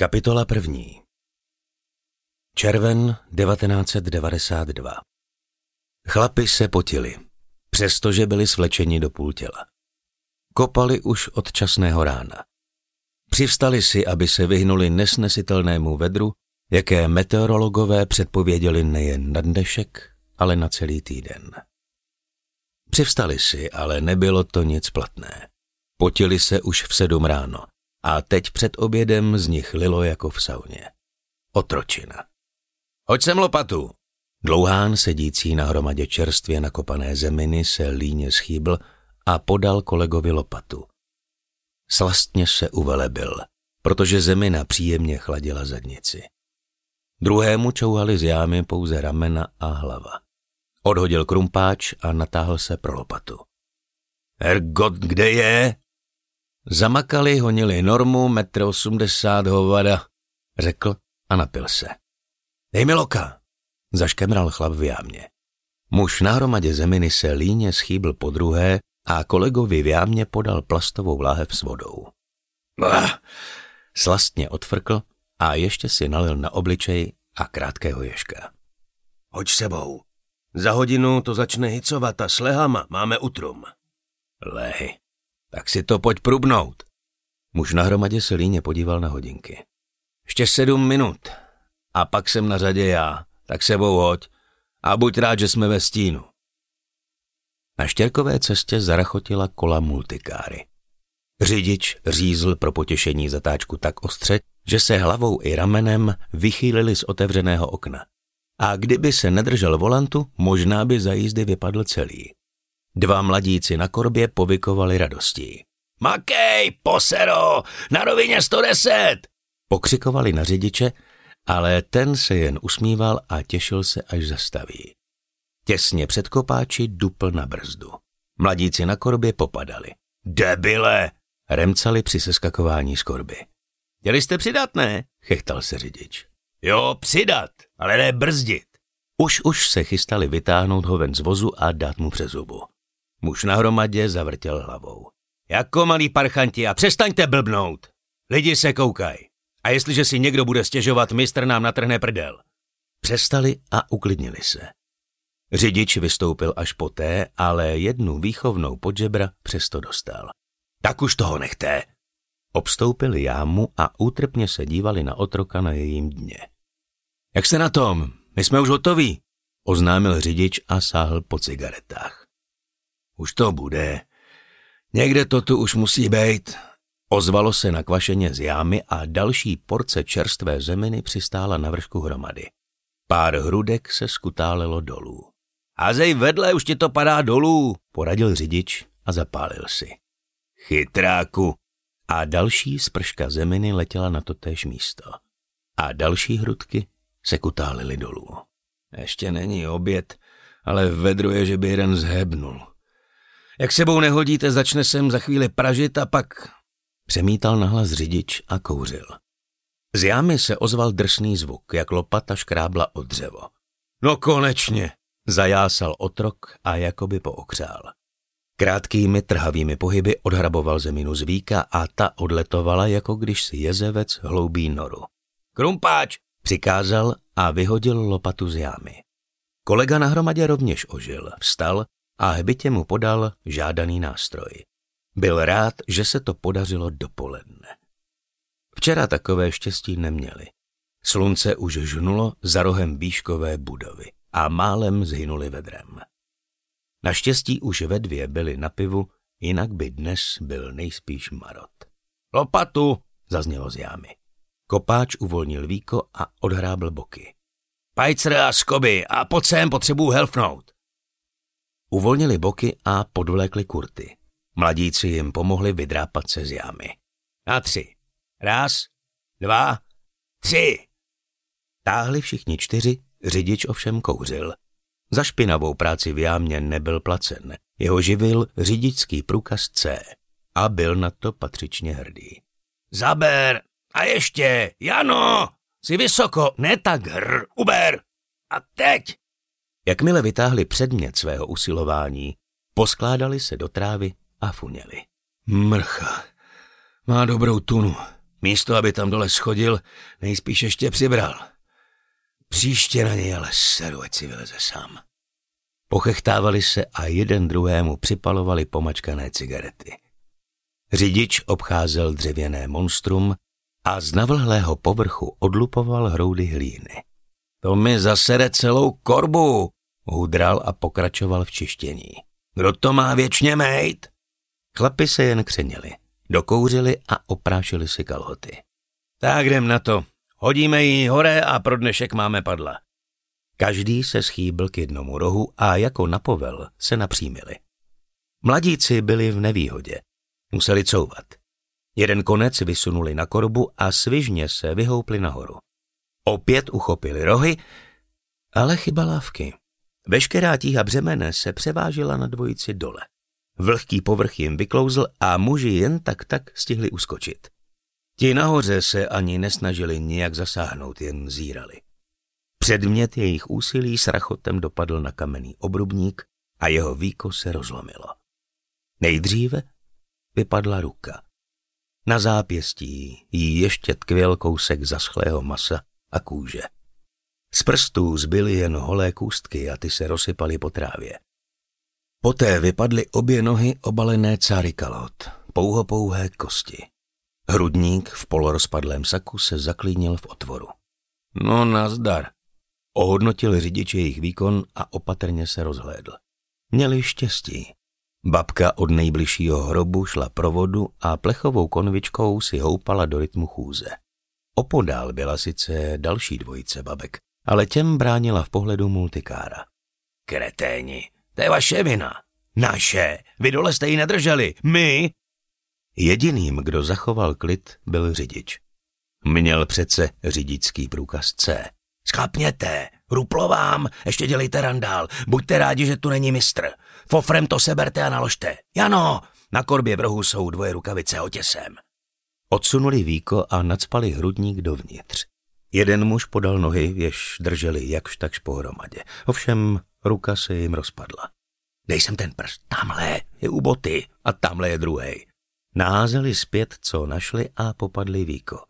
Kapitola první Červen 1992 Chlapi se potili, přestože byli svlečeni do půl těla. Kopali už od časného rána. Přivstali si, aby se vyhnuli nesnesitelnému vedru, jaké meteorologové předpověděli nejen na dnešek, ale na celý týden. Přivstali si, ale nebylo to nic platné. Potili se už v sedm ráno a teď před obědem z nich lilo jako v sauně. Otročina. Hoď sem lopatu! Dlouhán, sedící na hromadě čerstvě nakopané zeminy, se líně schýbl a podal kolegovi lopatu. Slastně se uvelebil, protože zemina příjemně chladila zadnici. Druhému čouhali z jámy pouze ramena a hlava. Odhodil krumpáč a natáhl se pro lopatu. Ergot, kde je? Zamakali, honili normu, metr osmdesát hovada, řekl a napil se. Dej mi loka, zaškemral chlap v jámě. Muž na hromadě zeminy se líně schýbl po druhé a kolegovi v jámě podal plastovou láhev s vodou. Ah, slastně odfrkl a ještě si nalil na obličej a krátkého ježka. Hoď sebou. Za hodinu to začne hicovat a s lehama máme utrum. Lehy. Tak si to pojď prubnout. Muž na hromadě se líně podíval na hodinky. Ještě sedm minut. A pak jsem na řadě já. Tak sebou hoď. A buď rád, že jsme ve stínu. Na štěrkové cestě zarachotila kola multikáry. Řidič řízl pro potěšení zatáčku tak ostře, že se hlavou i ramenem vychýlili z otevřeného okna. A kdyby se nedržel volantu, možná by za jízdy vypadl celý. Dva mladíci na korbě povykovali radostí. Makej, posero, na rovině 110! Pokřikovali na řidiče, ale ten se jen usmíval a těšil se, až zastaví. Těsně před kopáči dupl na brzdu. Mladíci na korbě popadali. Debile! Remcali při seskakování z korby. Chtěli jste přidat, ne? Chechtal se řidič. Jo, přidat, ale ne brzdit. Už už se chystali vytáhnout ho ven z vozu a dát mu přes zubu. Muž na hromadě zavrtěl hlavou. Jako malí parchanti a přestaňte blbnout. Lidi se koukaj. A jestliže si někdo bude stěžovat, mistr nám natrhne prdel. Přestali a uklidnili se. Řidič vystoupil až poté, ale jednu výchovnou podžebra přesto dostal. Tak už toho nechte. Obstoupili jámu a útrpně se dívali na otroka na jejím dně. Jak se na tom? My jsme už hotoví, oznámil řidič a sáhl po cigaretách. Už to bude. Někde to tu už musí být. Ozvalo se na kvašeně z jámy a další porce čerstvé zeminy přistála na vršku hromady. Pár hrudek se skutálelo dolů. Házej vedle, už ti to padá dolů, poradil řidič a zapálil si. Chytráku. A další sprška zeminy letěla na totéž místo. A další hrudky se kutálily dolů. Ještě není oběd, ale vedru je, že by jeden zhebnul. Jak sebou nehodíte, začne sem za chvíli pražit a pak... Přemítal nahlas řidič a kouřil. Z jámy se ozval drsný zvuk, jak lopata škrábla o dřevo. No konečně, zajásal otrok a jakoby pookřál. Krátkými trhavými pohyby odhraboval zeminu z víka a ta odletovala, jako když si jezevec hloubí noru. Krumpáč, přikázal a vyhodil lopatu z jámy. Kolega na hromadě rovněž ožil, vstal a hbitě mu podal žádaný nástroj. Byl rád, že se to podařilo dopoledne. Včera takové štěstí neměli. Slunce už žnulo za rohem výškové budovy a málem zhynuli vedrem. Naštěstí už ve dvě byli na pivu, jinak by dnes byl nejspíš marot. Lopatu, zaznělo z jámy. Kopáč uvolnil víko a odhrábl boky. Pajcr a skoby a pod sem potřebuji helfnout. Uvolnili boky a podvlékli kurty. Mladíci jim pomohli vydrápat se z jámy. Na tři. Raz, dva, tři. Táhli všichni čtyři, řidič ovšem kouřil. Za špinavou práci v jámě nebyl placen. Jeho živil řidičský průkaz C a byl na to patřičně hrdý. Zaber! A ještě! Jano! Jsi vysoko! Ne tak hr! Uber! A teď! Jakmile vytáhli předmět svého usilování, poskládali se do trávy a funěli. Mrcha, má dobrou tunu, Místo, aby tam dole schodil, nejspíš ještě přibral. Příště na něj ale seru, ať si vyleze sám. Pochechtávali se a jeden druhému připalovali pomačkané cigarety. Řidič obcházel dřevěné monstrum a z navlhlého povrchu odlupoval hroudy hlíny. To mi zasere celou korbu, hudral a pokračoval v čištění. Kdo to má věčně mejt? Chlapi se jen křenili, dokouřili a oprášili si kalhoty. Tak jdem na to. Hodíme ji hore a pro dnešek máme padla. Každý se schýbil k jednomu rohu a jako napovel se napřímili. Mladíci byli v nevýhodě. Museli couvat. Jeden konec vysunuli na korbu a svižně se vyhoupli nahoru. Opět uchopili rohy, ale chyba lávky. Veškerá tíha břemene se převážila na dvojici dole. Vlhký povrch jim vyklouzl a muži jen tak tak stihli uskočit. Ti nahoře se ani nesnažili nijak zasáhnout, jen zírali. Předmět jejich úsilí s rachotem dopadl na kamenný obrubník a jeho víko se rozlomilo. Nejdříve vypadla ruka. Na zápěstí jí ještě tkvěl kousek zaschlého masa a kůže. Z prstů zbyly jen holé kůstky a ty se rozsypaly po trávě. Poté vypadly obě nohy obalené cáry kalot, pouhopouhé kosti. Hrudník v polorozpadlém saku se zaklínil v otvoru. No nazdar. Ohodnotil řidič jejich výkon a opatrně se rozhlédl. Měli štěstí. Babka od nejbližšího hrobu šla pro vodu a plechovou konvičkou si houpala do rytmu chůze. Opodál byla sice další dvojice babek, ale těm bránila v pohledu multikára. Kreténi, to je vaše vina. Naše. Vy dole jste ji nedrželi. My. Jediným, kdo zachoval klid, byl řidič. Měl přece řidičský průkaz C. Schapněte, ruplovám, ještě dělejte randál, buďte rádi, že tu není mistr. Fofrem to seberte a naložte. Jano, na korbě v rohu jsou dvoje rukavice otěsem. Odsunuli víko a nadspali hrudník dovnitř. Jeden muž podal nohy, jež drželi jakž takž pohromadě. Ovšem ruka se jim rozpadla. Dej sem ten prst, tamhle je u boty a tamhle je druhý. Naházeli zpět, co našli a popadli víko.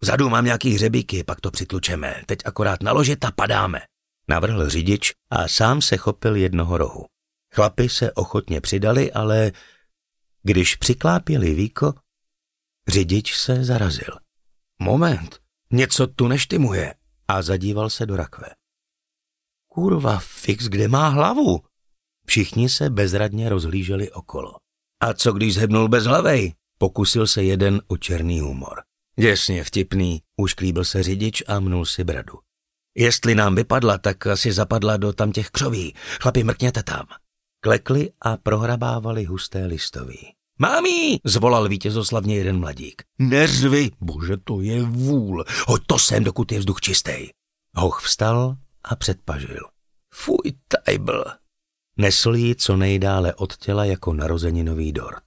Vzadu mám nějaký hřebíky, pak to přitlučeme. Teď akorát naložit a padáme. Navrhl řidič a sám se chopil jednoho rohu. Chlapi se ochotně přidali, ale když přiklápěli víko, řidič se zarazil. Moment, něco tu neštimuje a zadíval se do rakve. Kurva, fix, kde má hlavu? Všichni se bezradně rozhlíželi okolo. A co když zhebnul bez hlavy? Pokusil se jeden o černý humor. Děsně vtipný, ušklíbil se řidič a mnul si bradu. Jestli nám vypadla, tak asi zapadla do tam těch křoví. Chlapi, mrkněte tam. Klekli a prohrabávali husté listoví. Mámí, zvolal vítězoslavně jeden mladík. Neřvi, bože, to je vůl. Hoď to sem, dokud je vzduch čistý. Hoch vstal a předpažil. Fuj, tajbl. Nesl ji co nejdále od těla jako narozeninový dort.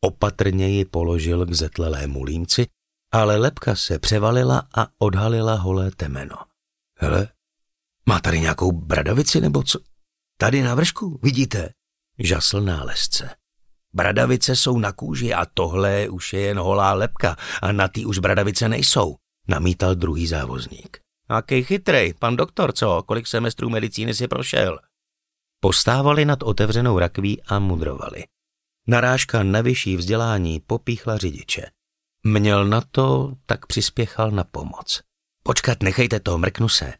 Opatrně ji položil k zetlelému límci, ale lepka se převalila a odhalila holé temeno. Hele, má tady nějakou bradavici nebo co? Tady na vršku, vidíte? Žasl nálezce. Bradavice jsou na kůži a tohle už je jen holá lepka a na tý už bradavice nejsou, namítal druhý závozník. Aký chytrej, pan doktor, co? Kolik semestrů medicíny si prošel? Postávali nad otevřenou rakví a mudrovali. Narážka na vyšší vzdělání popíchla řidiče. Měl na to, tak přispěchal na pomoc. Počkat, nechejte to, mrknu se.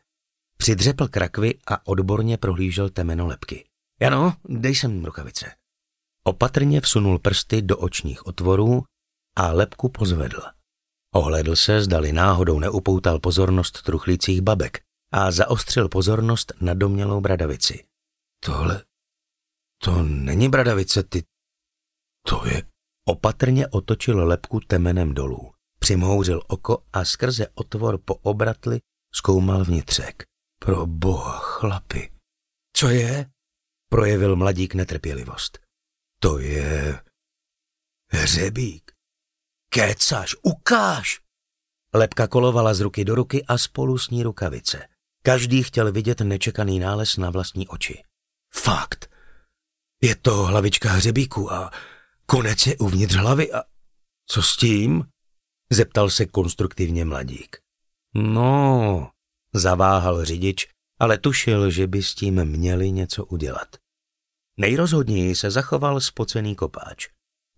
Přidřepl k rakvi a odborně prohlížel temeno lepky. Jano, dej sem rukavice. Opatrně vsunul prsty do očních otvorů a lepku pozvedl. Ohledl se, zdali náhodou neupoutal pozornost truchlících babek a zaostřil pozornost na domělou bradavici. Tohle, to není bradavice, ty, to je... Opatrně otočil lepku temenem dolů. Přimhouřil oko a skrze otvor po obratli zkoumal vnitřek. Pro boha, chlapi. Co je? Projevil mladík netrpělivost. To je... Hřebík. Kécáš, ukáž! Lepka kolovala z ruky do ruky a spolu s ní rukavice. Každý chtěl vidět nečekaný nález na vlastní oči. Fakt. Je to hlavička hřebíku a konec je uvnitř hlavy a... Co s tím? Zeptal se konstruktivně mladík. No, zaváhal řidič, ale tušil, že by s tím měli něco udělat. Nejrozhodněji se zachoval spocený kopáč.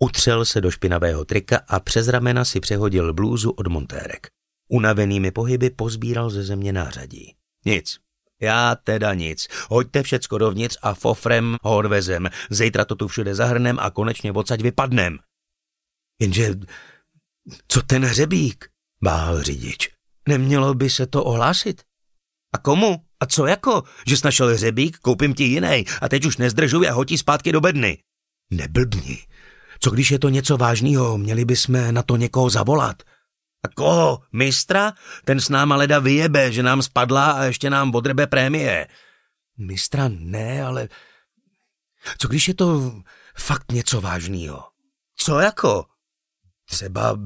Utřel se do špinavého trika a přes ramena si přehodil blůzu od montérek. Unavenými pohyby pozbíral ze země nářadí. Nic. Já teda nic. Hoďte všecko dovnitř a fofrem ho odvezem. Zítra to tu všude zahrnem a konečně odsaď vypadnem. Jenže, co ten hřebík? Bál řidič. Nemělo by se to ohlásit? A komu? A co jako? Že jsi našel hřebík, koupím ti jiný a teď už nezdržuj a hotí zpátky do bedny. Neblbni. Co když je to něco vážného, měli bychom na to někoho zavolat. A koho? Mistra? Ten s náma leda vyjebe, že nám spadla a ještě nám odrebe prémie. Mistra ne, ale... Co když je to fakt něco vážného? Co jako? Třeba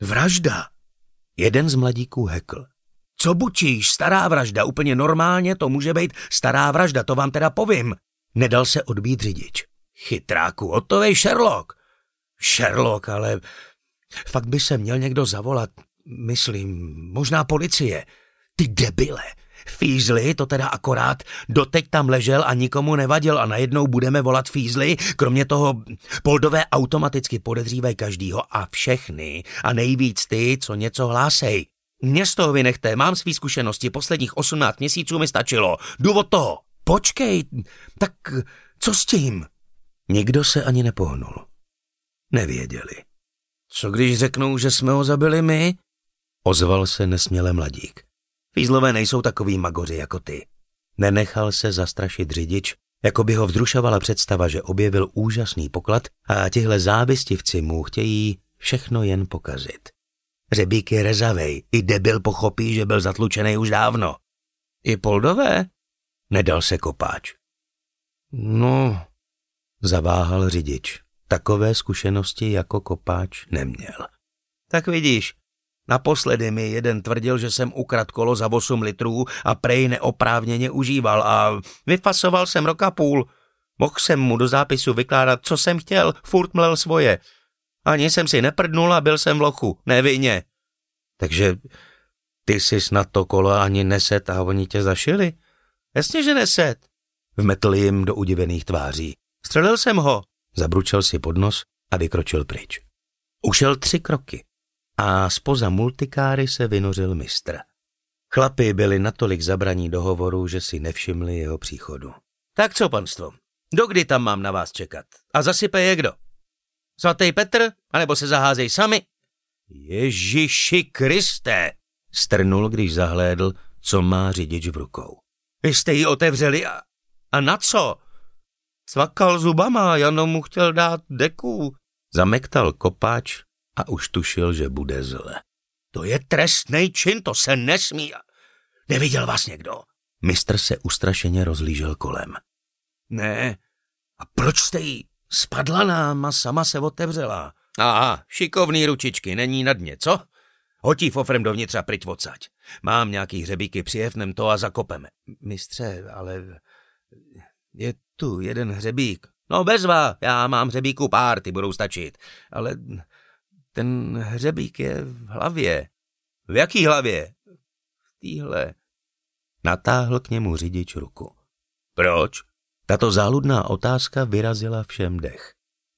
vražda. Jeden z mladíků hekl. Co bučíš, stará vražda, úplně normálně to může být stará vražda, to vám teda povím. Nedal se odbít řidič. Chytráku, hotovej Sherlock. Sherlock, ale fakt by se měl někdo zavolat, myslím, možná policie. Ty debile. Fízly, to teda akorát, doteď tam ležel a nikomu nevadil a najednou budeme volat Fízly, kromě toho poldové automaticky podezřívají každýho a všechny a nejvíc ty, co něco hlásej. Mě z toho vynechte, mám svý zkušenosti, posledních 18 měsíců mi stačilo. Důvod toho. Počkej, tak co s tím? Nikdo se ani nepohnul. Nevěděli. Co když řeknou, že jsme ho zabili my? Ozval se nesměle mladík. Fízlové nejsou takový magoři jako ty. Nenechal se zastrašit řidič, jako by ho vzrušovala představa, že objevil úžasný poklad a tihle závistivci mu chtějí všechno jen pokazit. Řebík je rezavej, i debil pochopí, že byl zatlučený už dávno. I Poldové? Nedal se kopáč. No, zaváhal řidič. Takové zkušenosti jako kopáč neměl. Tak vidíš, naposledy mi jeden tvrdil, že jsem ukrad kolo za 8 litrů a prej neoprávněně užíval a vyfasoval jsem roka půl. Mohl jsem mu do zápisu vykládat, co jsem chtěl, furt mlel svoje. Ani jsem si neprdnul a byl jsem v lochu, nevinně. Takže ty jsi snad to kolo ani neset a oni tě zašili? Jasně, že neset. Vmetl jim do udivených tváří. Střelil jsem ho. Zabručel si pod nos a vykročil pryč. Ušel tři kroky a spoza multikáry se vynořil mistr. Chlapi byli natolik zabraní do hovoru, že si nevšimli jeho příchodu. Tak co, panstvo, dokdy tam mám na vás čekat? A zasype je kdo? Svatý Petr? anebo se zaházej sami? Ježiši Kriste, strnul, když zahlédl, co má řidič v rukou. Vy jste ji otevřeli a, a na co? Svakal zubama, Jano mu chtěl dát deku. Zamektal kopáč a už tušil, že bude zle. To je trestný čin, to se nesmí. Neviděl vás někdo? Mistr se ustrašeně rozlížel kolem. Ne. A proč jste jí? Spadla nám a sama se otevřela. Aha, šikovný ručičky, není na dně, co? Hotí fofrem dovnitř a pryč odsaď. Mám nějaký hřebíky, přijevnem to a zakopeme. Mistře, ale je tu jeden hřebík. No bezva, já mám hřebíku pár, ty budou stačit. Ale ten hřebík je v hlavě. V jaký hlavě? V týhle. Natáhl k němu řidič ruku. Proč? Tato záludná otázka vyrazila všem dech.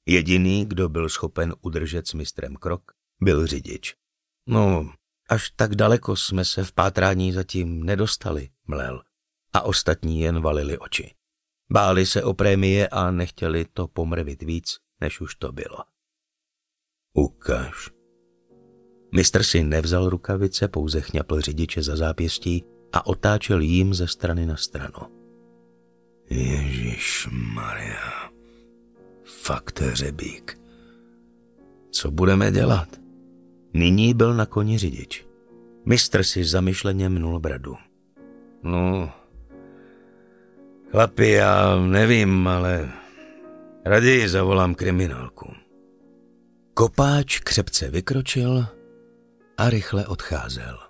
Jediný, kdo byl schopen udržet s mistrem krok, byl řidič. No, až tak daleko jsme se v pátrání zatím nedostali, mlel. A ostatní jen valili oči. Báli se o prémie a nechtěli to pomrvit víc, než už to bylo. Ukaž. Mistr si nevzal rukavice, pouze chňapl řidiče za zápěstí a otáčel jím ze strany na stranu. Ježíš Maria. Fakt hřebík. Co budeme dělat? Nyní byl na koni řidič. Mistr si zamyšleně mnul bradu. No, chlapi, já nevím, ale raději zavolám kriminálku. Kopáč křepce vykročil a rychle odcházel.